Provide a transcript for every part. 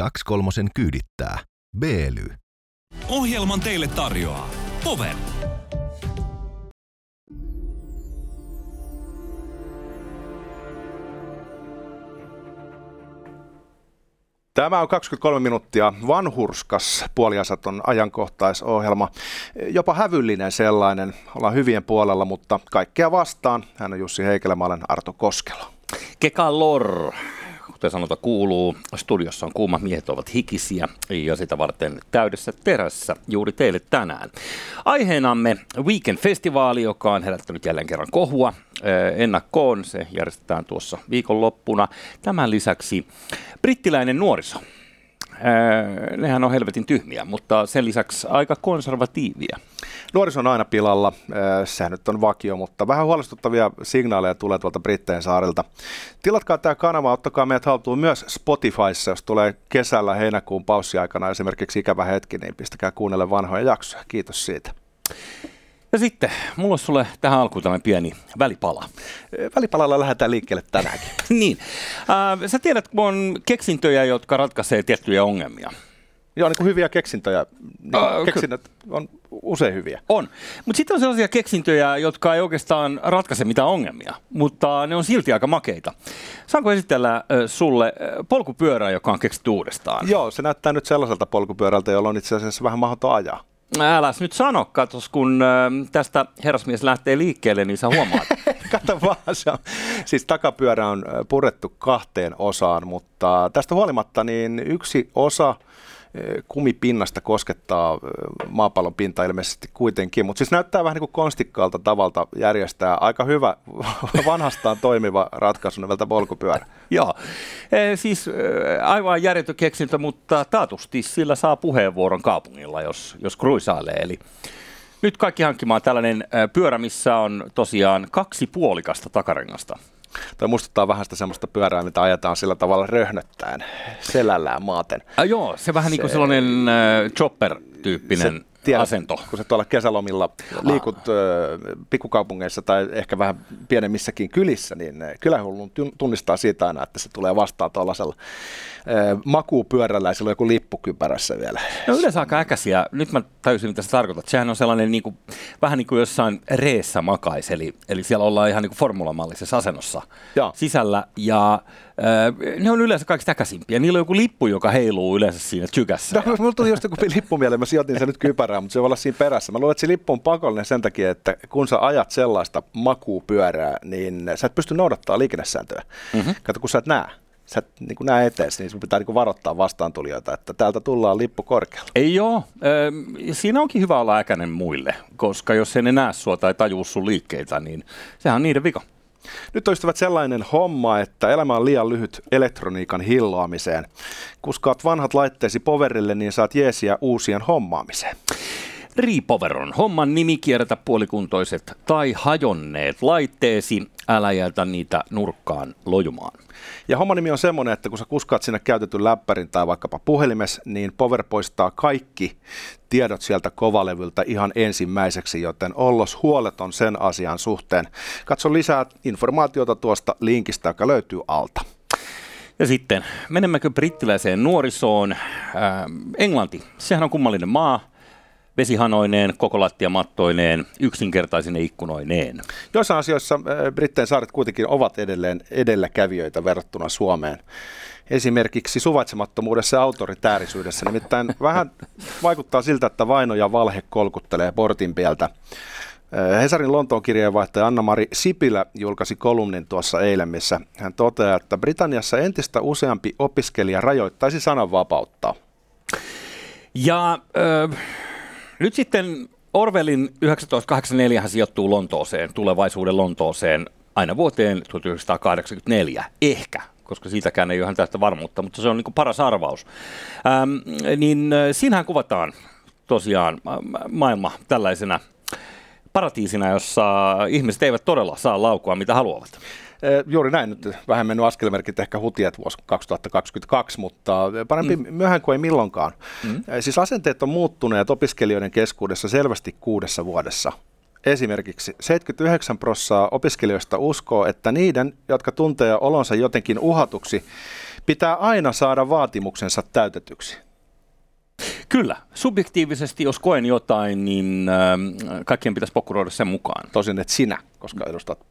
23 kyydittää. Beely. Ohjelman teille tarjoaa Power. Tämä on 23 minuuttia vanhurskas puoliasaton ajankohtaisohjelma. Jopa hävyllinen sellainen. Ollaan hyvien puolella, mutta kaikkea vastaan. Hän on Jussi Heikelä, mä olen Arto Koskelo. Kekalor, kuten sanota kuuluu, studiossa on kuuma miehet ovat hikisiä ja sitä varten täydessä terässä juuri teille tänään. Aiheenamme Weekend-festivaali, joka on herättänyt jälleen kerran kohua. Ennakkoon se järjestetään tuossa viikonloppuna. Tämän lisäksi brittiläinen nuoriso. Nehän on helvetin tyhmiä, mutta sen lisäksi aika konservatiivia. Nuoriso on aina pilalla, sehän nyt on vakio, mutta vähän huolestuttavia signaaleja tulee tuolta Brittein saarilta. Tilatkaa tämä kanava, ottakaa meidät haltuun myös Spotifyssa, jos tulee kesällä heinäkuun paussiaikana esimerkiksi ikävä hetki, niin pistäkää kuunnelle vanhoja jaksoja. Kiitos siitä. Ja sitten, mulla on sulle tähän alkuun tämmöinen pieni välipala. Välipalalla lähdetään liikkeelle tänäänkin. niin. Äh, sä tiedät, kun on keksintöjä, jotka ratkaisee tiettyjä ongelmia. Joo, niin kuin hyviä keksintöjä. Niin uh, keksinnöt on usein hyviä. On. Mutta sitten on sellaisia keksintöjä, jotka ei oikeastaan ratkaise mitään ongelmia, mutta ne on silti aika makeita. Saanko esitellä äh, sulle äh, polkupyörää, joka on keksitty uudestaan? Joo, se näyttää nyt sellaiselta polkupyörältä, jolla on itse asiassa vähän mahdoton ajaa. Äläs nyt sano, katos, kun äh, tästä herrasmies lähtee liikkeelle, niin sä huomaat. Kato vaan, se on, siis takapyörä on purettu kahteen osaan, mutta tästä huolimatta niin yksi osa – kumipinnasta koskettaa maapallon pintaa ilmeisesti kuitenkin, mutta siis näyttää vähän niin kuin konstikkaalta tavalta järjestää aika hyvä vanhastaan toimiva ratkaisu nimeltä polkupyörä. Joo, e, siis aivan järjetön keksintö, mutta taatusti sillä saa puheenvuoron kaupungilla, jos, jos kruisailee. Eli nyt kaikki hankkimaan tällainen pyörä, missä on tosiaan kaksi puolikasta takarengasta. Toi muistuttaa vähän sitä semmoista pyörää, mitä ajetaan sillä tavalla röhnöttäen selällään maaten. Äh, joo, se vähän se, niin kuin sellainen äh, chopper-tyyppinen se, tiedät, asento. Kun sä tuolla kesälomilla liikut äh, pikkukaupungeissa tai ehkä vähän pienemmissäkin kylissä, niin kylähullun tunnistaa siitä aina, että se tulee vastaan tuollaisella makuupyörällä ja sillä on joku lippukypärässä vielä. No yleensä aika äkäisiä. Nyt mä täysin mitä sä tarkoitat. Sehän on sellainen niin kuin, vähän niin kuin jossain reessä makais, eli, eli siellä ollaan ihan niin kuin formulamallisessa asennossa Joo. sisällä. Ja ne on yleensä kaikista äkäisimpiä. Niillä on joku lippu, joka heiluu yleensä siinä tykässä. No, mulla tuli just joku lippu mieleen, mä sijoitin sen nyt kypärään, mutta se voi olla siinä perässä. Mä luulen, että se lippu on pakollinen sen takia, että kun sä ajat sellaista makuupyörää, niin sä et pysty noudattaa liikennesääntöä. Mm-hmm. Kato, kun sä et näe sä et niin näe eteen, niin sun pitää niin varoittaa vastaantulijoita, että täältä tullaan lippu korkealla. Ei joo. Siinä onkin hyvä olla äkäinen muille, koska jos ei ne näe sua tai tajuu sun liikkeitä, niin sehän on niiden vika. Nyt on ystävät sellainen homma, että elämä on liian lyhyt elektroniikan hilloamiseen. Kuskaat vanhat laitteesi poverille, niin saat jeesiä uusien hommaamiseen. Repower on homman nimi, kierrätä puolikuntoiset tai hajonneet laitteesi, älä jätä niitä nurkkaan lojumaan. Ja homman nimi on semmoinen, että kun sä kuskaat sinne käytetyn läppärin tai vaikkapa puhelimes, niin Power poistaa kaikki tiedot sieltä kovalevyltä ihan ensimmäiseksi, joten ollos huoleton sen asian suhteen. Katso lisää informaatiota tuosta linkistä, joka löytyy alta. Ja sitten, menemmekö brittiläiseen nuorisoon? Ää, Englanti, sehän on kummallinen maa vesihanoineen, koko lattiamattoineen, yksinkertaisine ikkunoineen. Joissain asioissa äh, Brittein saaret kuitenkin ovat edelleen edelläkävijöitä verrattuna Suomeen. Esimerkiksi suvaitsemattomuudessa ja autoritäärisyydessä. Nimittäin vähän vaikuttaa siltä, että vaino ja valhe kolkuttelee portin pieltä. Äh, Hesarin Lontoon kirjeenvaihtaja Anna-Mari Sipilä julkaisi kolumnin tuossa eilen, missä hän toteaa, että Britanniassa entistä useampi opiskelija rajoittaisi sananvapautta. Ja äh, nyt sitten Orwellin 1984 sijoittuu Lontooseen, tulevaisuuden Lontooseen, aina vuoteen 1984, ehkä, koska siitäkään ei ole ihan tästä varmuutta, mutta se on niin paras arvaus. Ähm, niin äh, siinähän kuvataan tosiaan maailma tällaisena paratiisina, jossa ihmiset eivät todella saa laukua mitä haluavat. Juuri näin, nyt vähän mennyt askelmerkit ehkä hutiet vuosi 2022, mutta parempi mm. myöhään kuin ei milloinkaan. Mm. Siis asenteet on muuttuneet opiskelijoiden keskuudessa selvästi kuudessa vuodessa. Esimerkiksi 79 prosenttia opiskelijoista uskoo, että niiden, jotka tuntee olonsa jotenkin uhatuksi, pitää aina saada vaatimuksensa täytetyksi. Kyllä, subjektiivisesti jos koen jotain, niin äh, kaikkien pitäisi pokkuroida sen mukaan. Tosin et sinä, koska edustat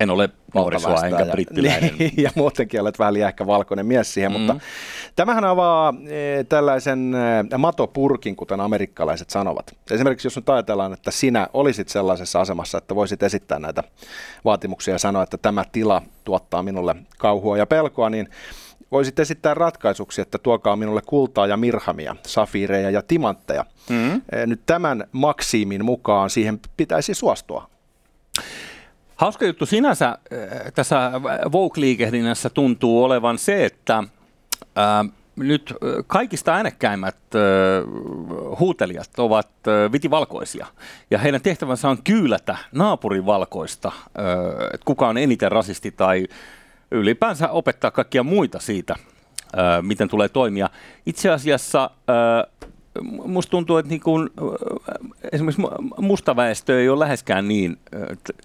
En ole nuorisoa enkä ja, brittiläinen. Niin, ja muutenkin olet vähän liian ehkä valkoinen mies siihen, mm. mutta tämähän avaa e, tällaisen e, matopurkin, kuten amerikkalaiset sanovat. Esimerkiksi jos nyt ajatellaan, että sinä olisit sellaisessa asemassa, että voisit esittää näitä vaatimuksia ja sanoa, että tämä tila tuottaa minulle kauhua ja pelkoa, niin voisit esittää ratkaisuksi, että tuokaa minulle kultaa ja mirhamia, safiireja ja timantteja. Mm. Nyt tämän maksiimin mukaan siihen pitäisi suostua. Hauska juttu sinänsä äh, tässä Vogue-liikehdinnässä tuntuu olevan se, että ää, nyt äh, kaikista äänekkäimmät äh, huutelijat ovat äh, vitivalkoisia. Ja heidän tehtävänsä on kyylätä naapurin valkoista, äh, että kuka on eniten rasisti tai ylipäänsä opettaa kaikkia muita siitä, äh, miten tulee toimia. Itse asiassa äh, musta tuntuu, että niin kun, äh, esimerkiksi mu- musta väestö ei ole läheskään niin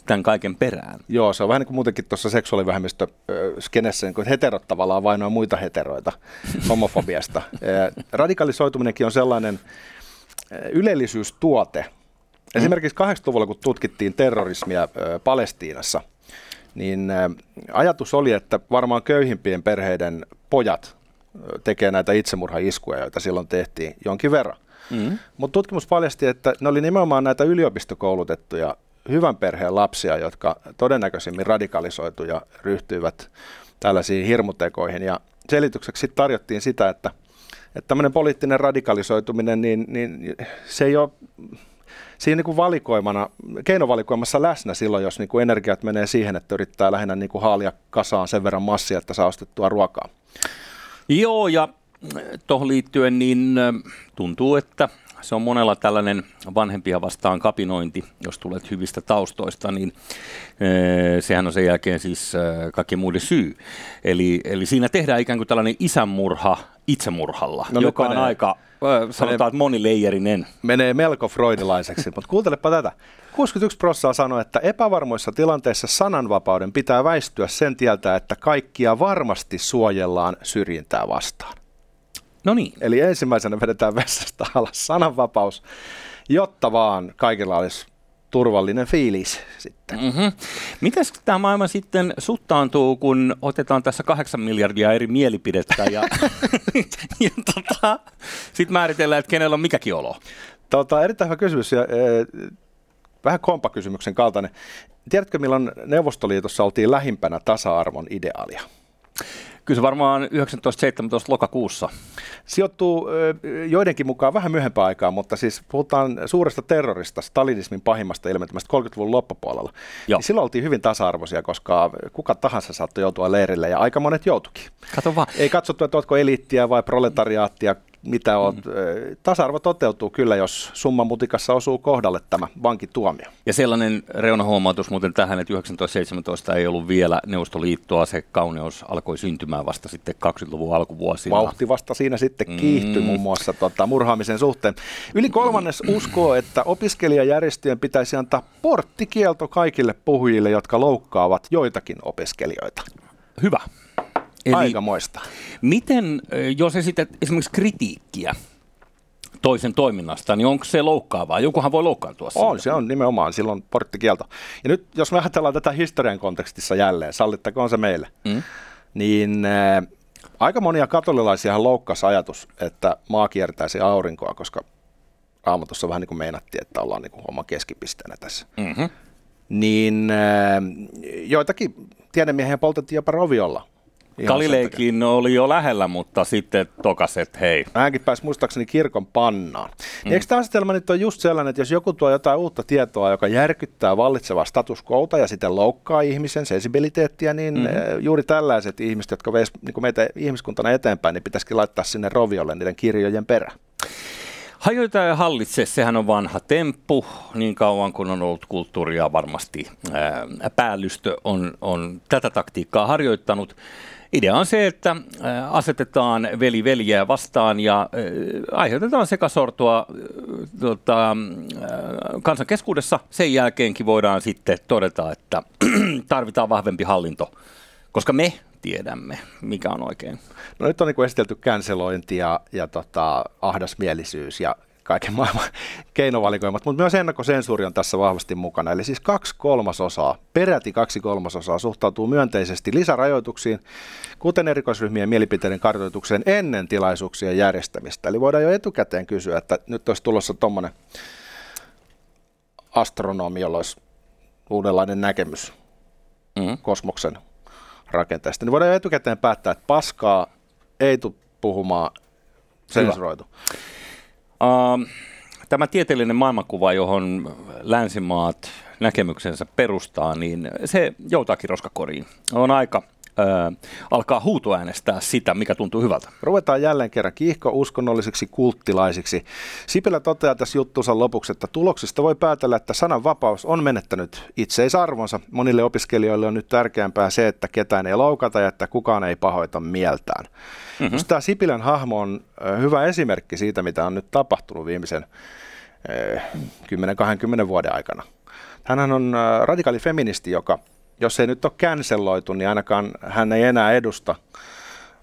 tämän kaiken perään. Joo, se on vähän niin kuin muutenkin tuossa seksuaalivähemmistö ö, skenessä, niin kuin heterot tavallaan vainoa muita heteroita homofobiasta. Radikalisoituminenkin on sellainen ylellisyystuote. Esimerkiksi 80-luvulla, kun tutkittiin terrorismia Palestiinassa, niin ajatus oli, että varmaan köyhimpien perheiden pojat tekee näitä itsemurhaiskuja, joita silloin tehtiin jonkin verran. Mm. Mutta tutkimus paljasti, että ne oli nimenomaan näitä yliopistokoulutettuja hyvän perheen lapsia, jotka todennäköisimmin radikalisoitu ja ryhtyivät tällaisiin hirmutekoihin. Ja selitykseksi tarjottiin sitä, että, että tämmöinen poliittinen radikalisoituminen, niin, niin se ei ole siinä niin kuin valikoimana, keinovalikoimassa läsnä silloin, jos niin kuin energiat menee siihen, että yrittää lähinnä niin kuin haalia kasaan sen verran massia, että saa ostettua ruokaa. Joo, ja tuohon liittyen niin tuntuu, että se on monella tällainen vanhempia vastaan kapinointi, jos tulet hyvistä taustoista, niin sehän on sen jälkeen siis ö, kaikkien muiden syy. Eli, eli siinä tehdään ikään kuin tällainen isänmurha itsemurhalla, No joka on aika, sanotaan, että monileijerinen. menee melko freudilaiseksi, mutta kuuntelepa tätä. 61 prossaa sanoi, että epävarmoissa tilanteissa sananvapauden pitää väistyä sen tieltä, että kaikkia varmasti suojellaan syrjintää vastaan. No niin. Eli ensimmäisenä vedetään vessasta alas sananvapaus, jotta vaan kaikilla olisi turvallinen fiilis sitten. Mm-hmm. Mitäs tämä maailma sitten suttaantuu, kun otetaan tässä kahdeksan miljardia eri mielipidettä ja, ja tota, sitten määritellään, että kenellä on mikäkin olo? Tota, erittäin hyvä kysymys ja e, vähän kompakysymyksen kaltainen. Tiedätkö, milloin Neuvostoliitossa oltiin lähimpänä tasa-arvon ideaalia? Kyllä se varmaan 1917 lokakuussa. Sijoittuu joidenkin mukaan vähän myöhempään aikaan, mutta siis puhutaan suuresta terrorista, stalinismin pahimmasta ilmentymästä 30-luvun loppupuolella. Joo. Niin silloin oltiin hyvin tasa-arvoisia, koska kuka tahansa saattoi joutua leirille ja aika monet joutukin. Kato vaan. Ei katsottu, että oletko eliittiä vai proletariaattia, mitä oot. Mm-hmm. Ö, Tasa-arvo toteutuu kyllä, jos summan mutikassa osuu kohdalle tämä vankituomio. Ja sellainen reunahuomautus muuten tähän, että 1917 ei ollut vielä Neuvostoliittoa, se kauneus alkoi syntymään vasta sitten 20-luvun alkuvuosina. Vauhti vasta siinä sitten kiihtyi Mm. muun muassa tota, murhaamisen suhteen. Yli kolmannes uskoo, että opiskelijajärjestöjen pitäisi antaa porttikielto kaikille puhujille, jotka loukkaavat joitakin opiskelijoita. Hyvä. Eli Aikamoista. miten, jos esität esimerkiksi kritiikkiä toisen toiminnasta, niin onko se loukkaavaa? Jokuhan voi loukkaantua siitä. On, se on nimenomaan silloin porttikielto. Ja nyt jos me ajatellaan tätä historian kontekstissa jälleen, sallittakoon se meille, Mm. niin äh, aika monia katolilaisia loukkasi ajatus, että maa kiertäisi aurinkoa, koska raamatussa vähän niin kuin meinattiin, että ollaan niin kuin oma keskipisteenä tässä. Mm-hmm. Niin äh, joitakin tiedemiehiä poltettiin jopa roviolla. Galileikin oli jo lähellä, mutta sitten tokas, että hei. Hänkin pääsi muistaakseni kirkon pannaan. Mm. Eikö tämä asetelma nyt ole just sellainen, että jos joku tuo jotain uutta tietoa, joka järkyttää vallitsevaa status quota ja sitten loukkaa ihmisen sensibiliteettia, niin mm-hmm. juuri tällaiset ihmiset, jotka veis niin meitä ihmiskuntana eteenpäin, niin pitäisikin laittaa sinne roviolle niiden kirjojen perä. Hajoita ja hallitse, sehän on vanha temppu, niin kauan kun on ollut kulttuuria varmasti ää, päällystö on, on tätä taktiikkaa harjoittanut. Idea on se, että asetetaan veli veljeä vastaan ja aiheutetaan sekasortoa ää, kansan keskuudessa. Sen jälkeenkin voidaan sitten todeta, että tarvitaan vahvempi hallinto, koska me tiedämme, mikä on oikein. No nyt on niin esitelty cancelointi ja, ja tota, ahdasmielisyys ja kaiken maailman keinovalikoimat, mutta myös ennakkosensuuri on tässä vahvasti mukana. Eli siis kaksi kolmasosaa, peräti kaksi kolmasosaa suhtautuu myönteisesti lisärajoituksiin, kuten erikoisryhmien mielipiteiden kartoitukseen ennen tilaisuuksien järjestämistä. Eli voidaan jo etukäteen kysyä, että nyt olisi tulossa tuommoinen astronomi, jolla olisi uudenlainen näkemys mm. kosmoksen rakenteesta. Niin voidaan jo etukäteen päättää, että paskaa ei tule puhumaan sensuroitu. Hyvä. Uh, tämä tieteellinen maailmankuva, johon länsimaat näkemyksensä perustaa, niin se joutaakin roskakoriin. On aika äh, alkaa huutoäänestää sitä, mikä tuntuu hyvältä. Ruvetaan jälleen kerran kiihko uskonnollisiksi kulttilaisiksi. Sipilä toteaa tässä juttuunsa lopuksi, että tuloksista voi päätellä, että sananvapaus on menettänyt itseisarvonsa. Monille opiskelijoille on nyt tärkeämpää se, että ketään ei loukata ja että kukaan ei pahoita mieltään. Mm-hmm. Tämä Sipilän hahmo on hyvä esimerkki siitä, mitä on nyt tapahtunut viimeisen 10-20 vuoden aikana. Hänhän on radikaali feministi, joka jos ei nyt ole canceloitu, niin ainakaan hän ei enää edusta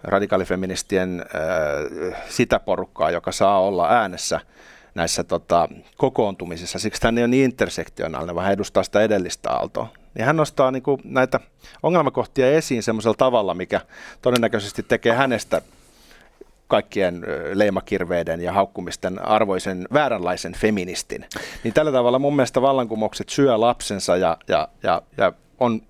radikaalifeministien äh, sitä porukkaa, joka saa olla äänessä näissä tota, kokoontumisissa. Siksi hän ei ole niin intersektionaalinen, vaan hän edustaa sitä edellistä aaltoa. Niin hän nostaa niin kuin, näitä ongelmakohtia esiin semmoisella tavalla, mikä todennäköisesti tekee hänestä kaikkien leimakirveiden ja haukkumisten arvoisen vääränlaisen feministin. Niin tällä tavalla mun mielestä vallankumoukset syö lapsensa ja, ja, ja, ja on,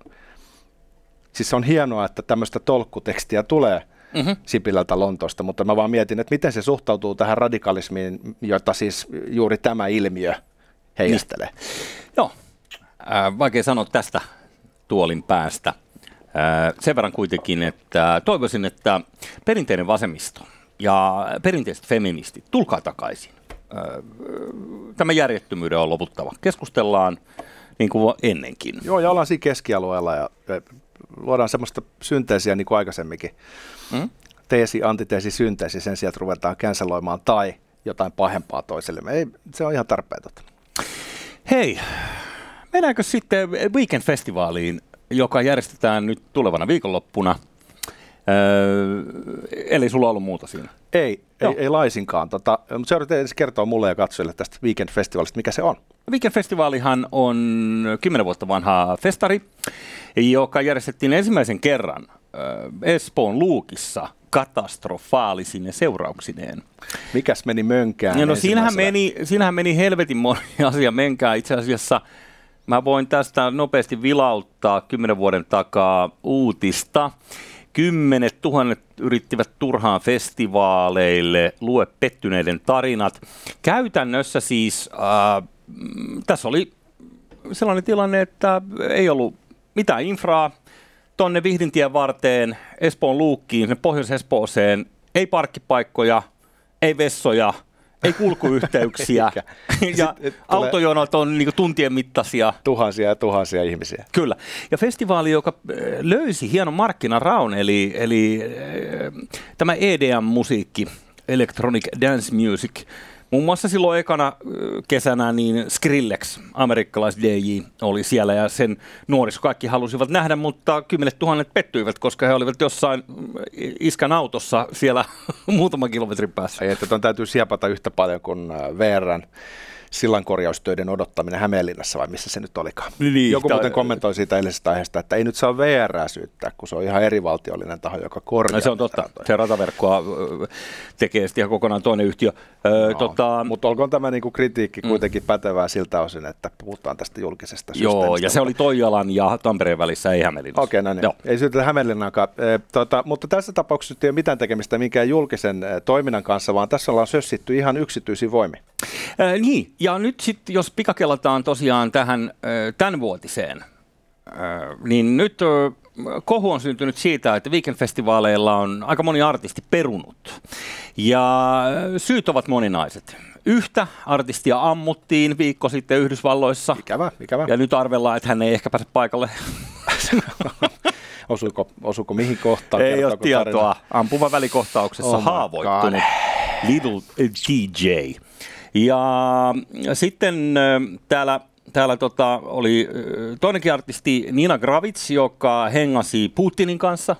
siis on hienoa, että tämmöistä tolkkutekstiä tulee mm-hmm. Sipilältä Lontoosta, mutta mä vaan mietin, että miten se suhtautuu tähän radikalismiin, jota siis juuri tämä ilmiö heijastelee. Niin. Joo, äh, vaikea sanoa tästä tuolin päästä. Äh, sen verran kuitenkin, että toivoisin, että perinteinen vasemmisto ja perinteiset feministit, tulkaa takaisin. Äh, tämä järjettömyyden on loputtava. Keskustellaan niin kuin ennenkin. Joo, ja ollaan siinä keskialueella ja luodaan semmoista synteesiä niin kuin aikaisemminkin. Mm? Teesi, antiteesi, synteesi sen sijaan, että ruvetaan canceloimaan tai jotain pahempaa toiselle. Ei, se on ihan tarpeetonta. Hei, mennäänkö sitten Weekend-festivaaliin, joka järjestetään nyt tulevana viikonloppuna – Öö, eli sulla on ollut muuta siinä? Ei, ei, ei laisinkaan. Tota, mutta seuraat ensin kertoa mulle ja katsojille tästä Weekend Festivalista, mikä se on. Weekend Festivaalihan on 10 vuotta vanha festari, joka järjestettiin ensimmäisen kerran äh, Espoon Luukissa katastrofaalisine seurauksineen. Mikäs meni mönkään? No siinähän meni, siinähän meni helvetin moni asia menkään. Itse asiassa mä voin tästä nopeasti vilauttaa kymmenen vuoden takaa uutista. Kymmenet tuhannet yrittivät turhaan festivaaleille, lue pettyneiden tarinat. Käytännössä siis äh, tässä oli sellainen tilanne, että ei ollut mitään infraa tonne Vihdintien varteen, Espoon luukkiin, Pohjois-Espooseen, ei parkkipaikkoja, ei vessoja, ei kulkuyhteyksiä ja autojonot on niin tuntien mittaisia. Tuhansia ja tuhansia ihmisiä. Kyllä. Ja festivaali, joka äh, löysi hienon markkinaraun, eli, eli äh, tämä EDM-musiikki, Electronic Dance Music, Muun muassa silloin ekana kesänä niin Skrillex, amerikkalais DJ, oli siellä ja sen nuoriso kaikki halusivat nähdä, mutta kymmenet tuhannet pettyivät, koska he olivat jossain iskän autossa siellä muutaman kilometrin päässä. Ei, että ton täytyy siepata yhtä paljon kuin VRn sillankorjaustöiden odottaminen Hämeenlinnassa vai missä se nyt olikaan. Niin, Joku muuten kommentoi siitä edellisestä aiheesta, että ei nyt saa VR syyttää, kun se on ihan eri valtiollinen taho, joka korjaa. No, se on totta. Se rataverkkoa tekee sitten ihan kokonaan toinen yhtiö. no, tota... Mutta olkoon tämä niinku kritiikki mm. kuitenkin pätevää siltä osin, että puhutaan tästä julkisesta systeemistä. Joo, ja se oli Toijalan ja Tampereen välissä, ei Hämeenlinnassa. Okei, okay, no niin. Joo. Ei syytetä Hämeenlinnaakaan. E, tota, mutta tässä tapauksessa ei ole mitään tekemistä minkään julkisen toiminnan kanssa, vaan tässä ollaan sössitty ihan yksityisiin voimiin. Äh, niin, ja nyt sitten jos pikakelataan tosiaan tähän äh, tämänvuotiseen, äh, niin nyt äh, kohu on syntynyt siitä, että Weekend-festivaaleilla on aika moni artisti perunut. Ja syyt ovat moninaiset. Yhtä artistia ammuttiin viikko sitten Yhdysvalloissa. Ikävä, ikävä. Ja nyt arvellaan, että hän ei ehkä pääse paikalle. osuiko, osuiko mihin kohtaan? Ei ole tietoa. Tarina? Ampuva välikohtauksessa oh haavoittunut Little DJ. Ja sitten täällä täällä tota, oli toinenkin artisti Nina Gravits, joka hengasi Putinin kanssa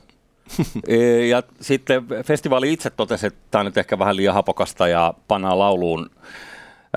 E, ja sitten festivaali itse totesi, että tämä on nyt ehkä vähän liian hapokasta ja pannaan lauluun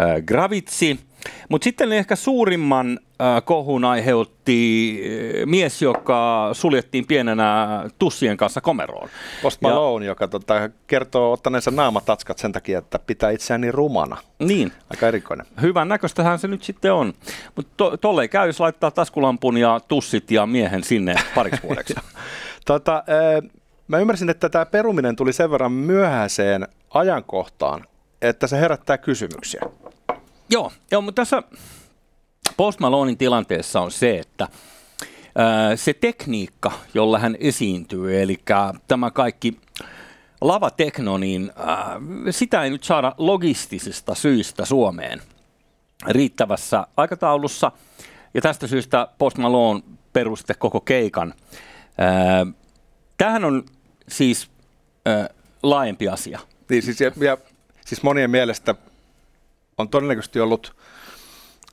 äh, Gravitsi. Mutta sitten ehkä suurimman äh, kohun aiheutti äh, mies, joka suljettiin pienenä tussien kanssa komeroon. Post Malone, ja, joka tota, kertoo ottaneensa naamatatskat sen takia, että pitää itseään niin rumana. Niin. Aika erikoinen. Hyvän näköistähän se nyt sitten on. Mutta to, tolleen käy, jos laittaa taskulampun ja tussit ja miehen sinne pariksi vuodeksi. tota, äh, mä ymmärsin, että tämä peruminen tuli sen verran myöhäiseen ajankohtaan, että se herättää kysymyksiä. Joo, joo mutta tässä Post Malonein tilanteessa on se, että se tekniikka, jolla hän esiintyy, eli tämä kaikki lavatekno, niin sitä ei nyt saada logistisista syistä Suomeen riittävässä aikataulussa. Ja tästä syystä Post Malone peruste koko keikan. Ää, tämähän on siis laajempi asia. Niin siis, ja, ja, siis monien mielestä on todennäköisesti ollut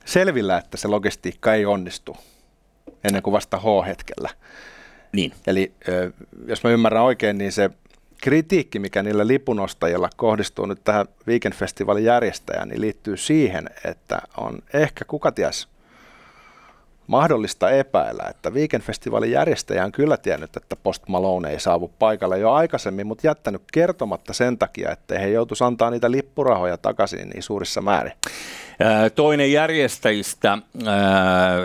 selvillä, että se logistiikka ei onnistu ennen kuin vasta H-hetkellä. Niin. Eli jos mä ymmärrän oikein, niin se kritiikki, mikä niillä lipunostajilla kohdistuu nyt tähän Weekend-festivaalin järjestäjään, niin liittyy siihen, että on ehkä, kuka ties, mahdollista epäillä, että Weekend-festivaalin järjestäjä on kyllä tiennyt, että Post Malone ei saavu paikalle jo aikaisemmin, mutta jättänyt kertomatta sen takia, että he joutuisi antaa niitä lippurahoja takaisin niin suurissa määrin. Toinen järjestäjistä,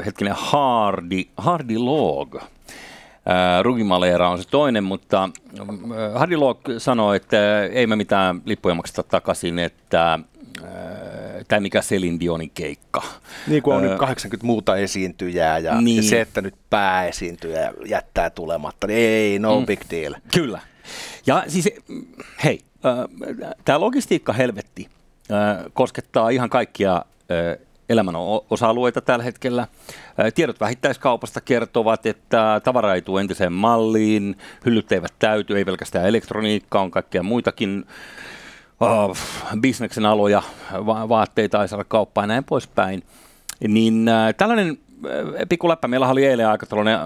hetkinen, Hardy, Hardy Log, Rugimaleera on se toinen, mutta Hardy Log sanoi, että ei me mitään lippuja makseta takaisin, että tai mikä Selin Dionin keikka. Niin kuin on öö, nyt 80 muuta esiintyjää ja, niin. ja se, että nyt pääesiintyjä jättää tulematta, niin ei, no mm. big deal. Kyllä. Ja siis, hei, äh, tämä logistiikka helvetti äh, koskettaa ihan kaikkia äh, elämän osa-alueita tällä hetkellä. Tiedot vähittäiskaupasta kertovat, että tavara ei tule entiseen malliin, hyllyt eivät täyty, ei pelkästään elektroniikkaa, on kaikkea muitakin uh, bisneksen aloja, va- vaatteita ei saada kauppaa ja näin poispäin. Niin uh, tällainen uh, pikku läppä, meillä oli eilen aika tällainen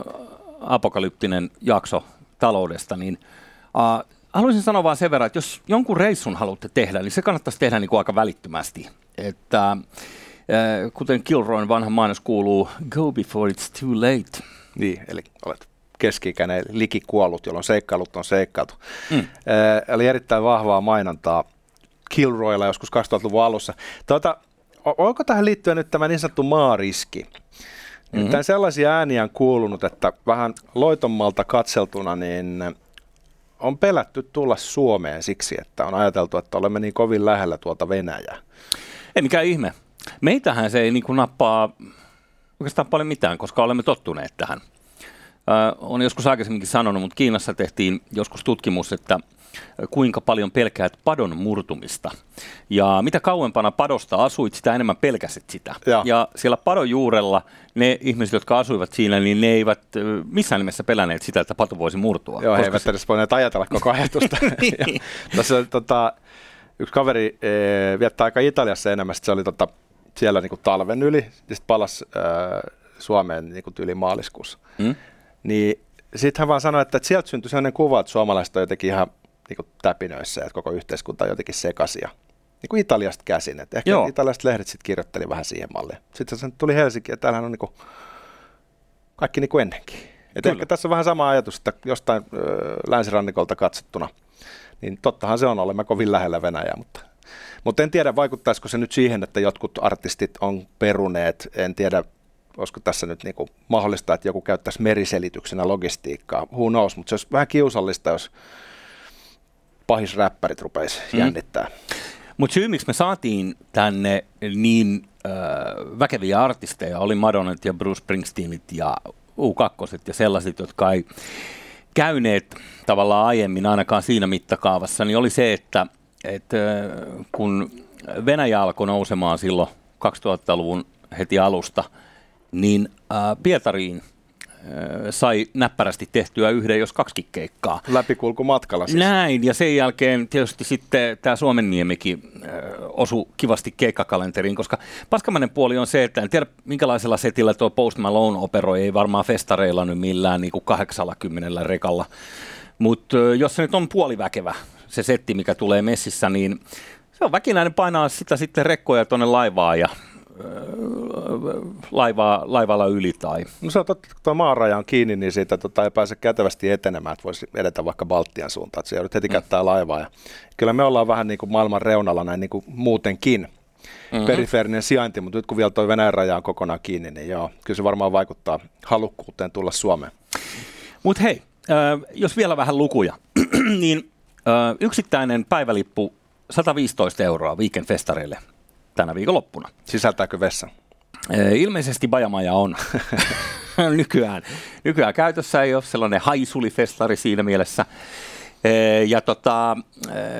apokalyptinen jakso taloudesta, niin uh, haluaisin sanoa vain sen verran, että jos jonkun reissun haluatte tehdä, niin se kannattaisi tehdä niin kuin aika välittömästi. Että uh, kuten Kilroyn vanha mainos kuuluu, go before it's too late. Niin, eli olet keski-ikäinen kuollut, jolloin seikkailut on seikkailtu. Mm. Eli erittäin vahvaa mainontaa Kilroylla joskus 2000-luvun alussa. Tuota, onko tähän liittyen nyt tämä niin sanottu maariski? Mm-hmm. sellaisia ääniä on kuulunut, että vähän loitommalta katseltuna, niin on pelätty tulla Suomeen siksi, että on ajateltu, että olemme niin kovin lähellä tuolta Venäjää. Ei mikään ihme. Meitähän se ei niin kuin nappaa oikeastaan paljon mitään, koska olemme tottuneet tähän. Äh, on joskus aikaisemminkin sanonut, mutta Kiinassa tehtiin joskus tutkimus, että kuinka paljon pelkäät padon murtumista. Ja mitä kauempana padosta asuit, sitä enemmän pelkäsit sitä. Ja, ja siellä padon juurella ne ihmiset, jotka asuivat siinä, niin ne eivät missään nimessä pelänneet sitä, että pato voisi murtua. Joo, he eivät se... edes voineet ajatella koko ajatusta. niin. Tässä tota, yksi kaveri e, viettää aika Italiassa enemmän, se oli tota, siellä niinku talven yli, ja sitten palasi e, Suomeen niinku yli maaliskuussa. Hmm? Niin sitten hän vaan sanoi, että, että sieltä syntyi sellainen kuva, että suomalaiset on jotenkin ihan niin kuin täpinöissä, että koko yhteiskunta on jotenkin sekasia. Niin kuin Italiasta käsin. Että ehkä Joo. italialaiset lehdet sitten kirjoitteli vähän siihen malliin. Sitten se tuli Helsinki, ja täällähän on niin kuin kaikki niin kuin ennenkin. Et ehkä tässä on vähän sama ajatus, että jostain ö, länsirannikolta katsottuna, niin tottahan se on, olemme kovin lähellä Venäjää, mutta, mutta en tiedä, vaikuttaisiko se nyt siihen, että jotkut artistit on peruneet, en tiedä, olisiko tässä nyt niin kuin mahdollista, että joku käyttäisi meriselityksenä logistiikkaa, who knows, mutta se olisi vähän kiusallista, jos pahisräppärit rupeisi mm. jännittää. Mutta syy, miksi me saatiin tänne niin äh, väkeviä artisteja, oli Madonnat ja Bruce Springsteenit ja U2 ja sellaiset, jotka ei käyneet tavallaan aiemmin ainakaan siinä mittakaavassa, niin oli se, että, että kun Venäjä alkoi nousemaan silloin 2000-luvun heti alusta, niin äh, Pietariin sai näppärästi tehtyä yhden, jos kaksi keikkaa. matkalla siis. Näin, ja sen jälkeen tietysti sitten tämä Suomenniemikin osui kivasti keikkakalenteriin, koska paskamainen puoli on se, että en tiedä minkälaisella setillä tuo Post Malone operoi, ei varmaan festareilla nyt millään niin kuin 80 rekalla Mutta jos se nyt on puoliväkevä, se setti, mikä tulee messissä, niin se on väkinäinen painaa sitä sitten rekkoja tuonne laivaan ja laivaa, laivalla yli. Tai. No se on totta, kun tuo maaraja on kiinni, niin siitä tota, ei pääse kätevästi etenemään, että voisi edetä vaikka Baltian suuntaan, että se joudut heti mm. käyttää laivaa. Ja kyllä me ollaan vähän niin kuin maailman reunalla näin niin kuin muutenkin, mm-hmm. perifeerinen sijainti, mutta nyt kun vielä tuo Venäjän raja on kokonaan kiinni, niin joo, kyllä se varmaan vaikuttaa halukkuuteen tulla Suomeen. Mutta hei, äh, jos vielä vähän lukuja, niin äh, yksittäinen päivälippu 115 euroa weekend-festareille tänä viikonloppuna. Sisältääkö vessa? Ilmeisesti Bajamaja on nykyään, nykyään käytössä, ei ole sellainen haisulifestari siinä mielessä. Ja tota,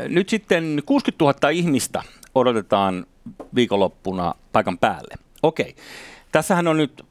nyt sitten 60 000 ihmistä odotetaan viikonloppuna paikan päälle. Okei. Tässähän on nyt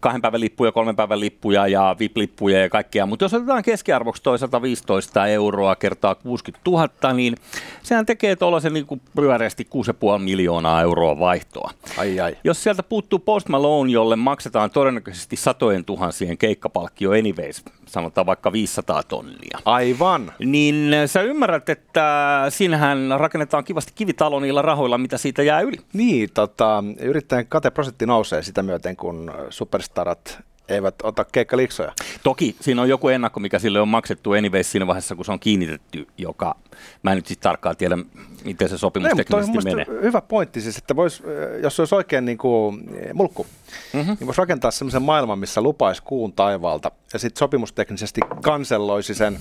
kahden päivän lippuja, kolmen päivän lippuja ja VIP-lippuja ja kaikkea, mutta jos otetaan keskiarvoksi toi 115 euroa kertaa 60 000, niin sehän tekee tuollaisen niin kuin pyöreästi 6,5 miljoonaa euroa vaihtoa. Ai ai. Jos sieltä puuttuu Post Malone, jolle maksetaan todennäköisesti satojen tuhansien keikkapalkkio anyways, sanotaan vaikka 500 tonnia. Aivan. Niin sä ymmärrät, että siinähän rakennetaan kivasti kivitalo niillä rahoilla, mitä siitä jää yli. Niin, tota, yrittäjän kateprosentti nousee sitä myöten, kun superstarat eivät ota keikkaliksoja. Toki siinä on joku ennakko, mikä sille on maksettu anyways siinä vaiheessa, kun se on kiinnitetty, joka mä en nyt siis tarkkaan tiedä, miten se sopimus Ei, teknisesti menee. Hyvä pointti siis, että vois, jos se olisi oikein niin kuin mulkku, mm-hmm. niin voisi rakentaa sellaisen maailman, missä lupaisi kuun taivaalta ja sitten sopimusteknisesti kanselloisi sen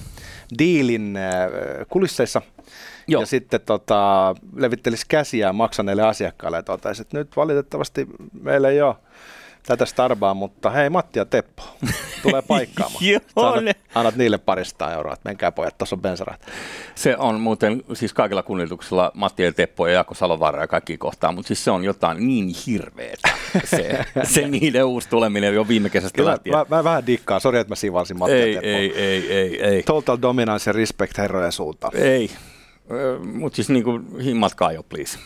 diilin kulisseissa Joo. ja sitten tota, levittelisi käsiään maksaneille asiakkaille ja totaisi, että nyt valitettavasti meillä ei ole tätä starbaa, mutta hei Matti ja Teppo, tulee paikkaamaan. Joo, annat, annat, niille parista euroa, että menkää pojat, tuossa on bensarat. Se on muuten siis kaikilla kunnioituksella Matti ja Teppo ja Jaakko Salovaara ja kaikki kohtaan, mutta siis se on jotain niin hirveetä, se, se niiden uusi tuleminen jo viime kesästä Kyllä, lähtien. Mä, mä, vähän dikkaan, sori että mä sivalsin Matti ei, ja Teppo. Ei, ei, ei, ei. Total dominance ja respect herrojen suuntaan. Ei, mutta siis niin kuin himmatkaa jo, please.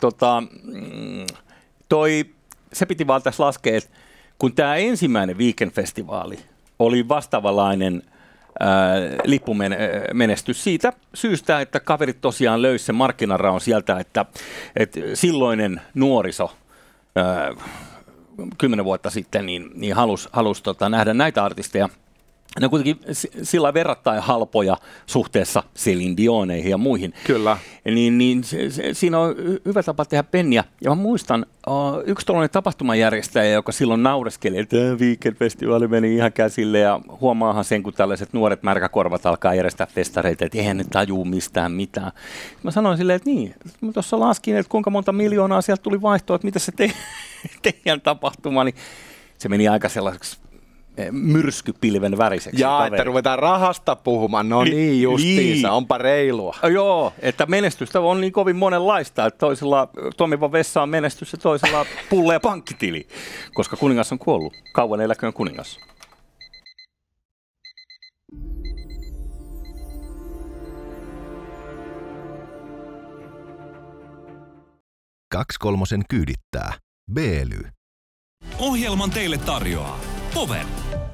Tota, mm, toi se piti vaan tässä laskea, että kun tämä ensimmäinen Weekend-festivaali oli vastaavanlainen lippumenestys siitä syystä, että kaverit tosiaan löysi sen markkinaraon sieltä, että, että silloinen nuoriso kymmenen vuotta sitten niin, niin halusi halus, tota, nähdä näitä artisteja – ne on kuitenkin sillä verrattain halpoja suhteessa Celine Dioneihin ja muihin. Kyllä. Niin, niin se, se, siinä on hyvä tapa tehdä penniä. Ja mä muistan, uh, yksi tällainen tapahtumajärjestäjä, joka silloin naureskeli, että Weekend-festivaali meni ihan käsille ja huomaahan sen, kun tällaiset nuoret märkäkorvat alkaa järjestää festareita, että eihän ne tajuu mistään mitään. Mä sanoin silleen, että niin, mä tuossa laskin, että kuinka monta miljoonaa sieltä tuli vaihtoa, että mitä se te- teidän tapahtuma, niin se meni aika sellaiseksi myrskypilven väriseksi. Ja kaveri. että ruvetaan rahasta puhumaan, no niin justiinsa, niin. onpa reilua. Joo, että menestystä on niin kovin monenlaista, että toisella toimiva vessa on menestys ja toisella pulle ja pankkitili, koska kuningas on kuollut. Kauan eläköön kuningas. Kaksi kolmosen kyydittää. Beely. Ohjelman teille tarjoaa Power.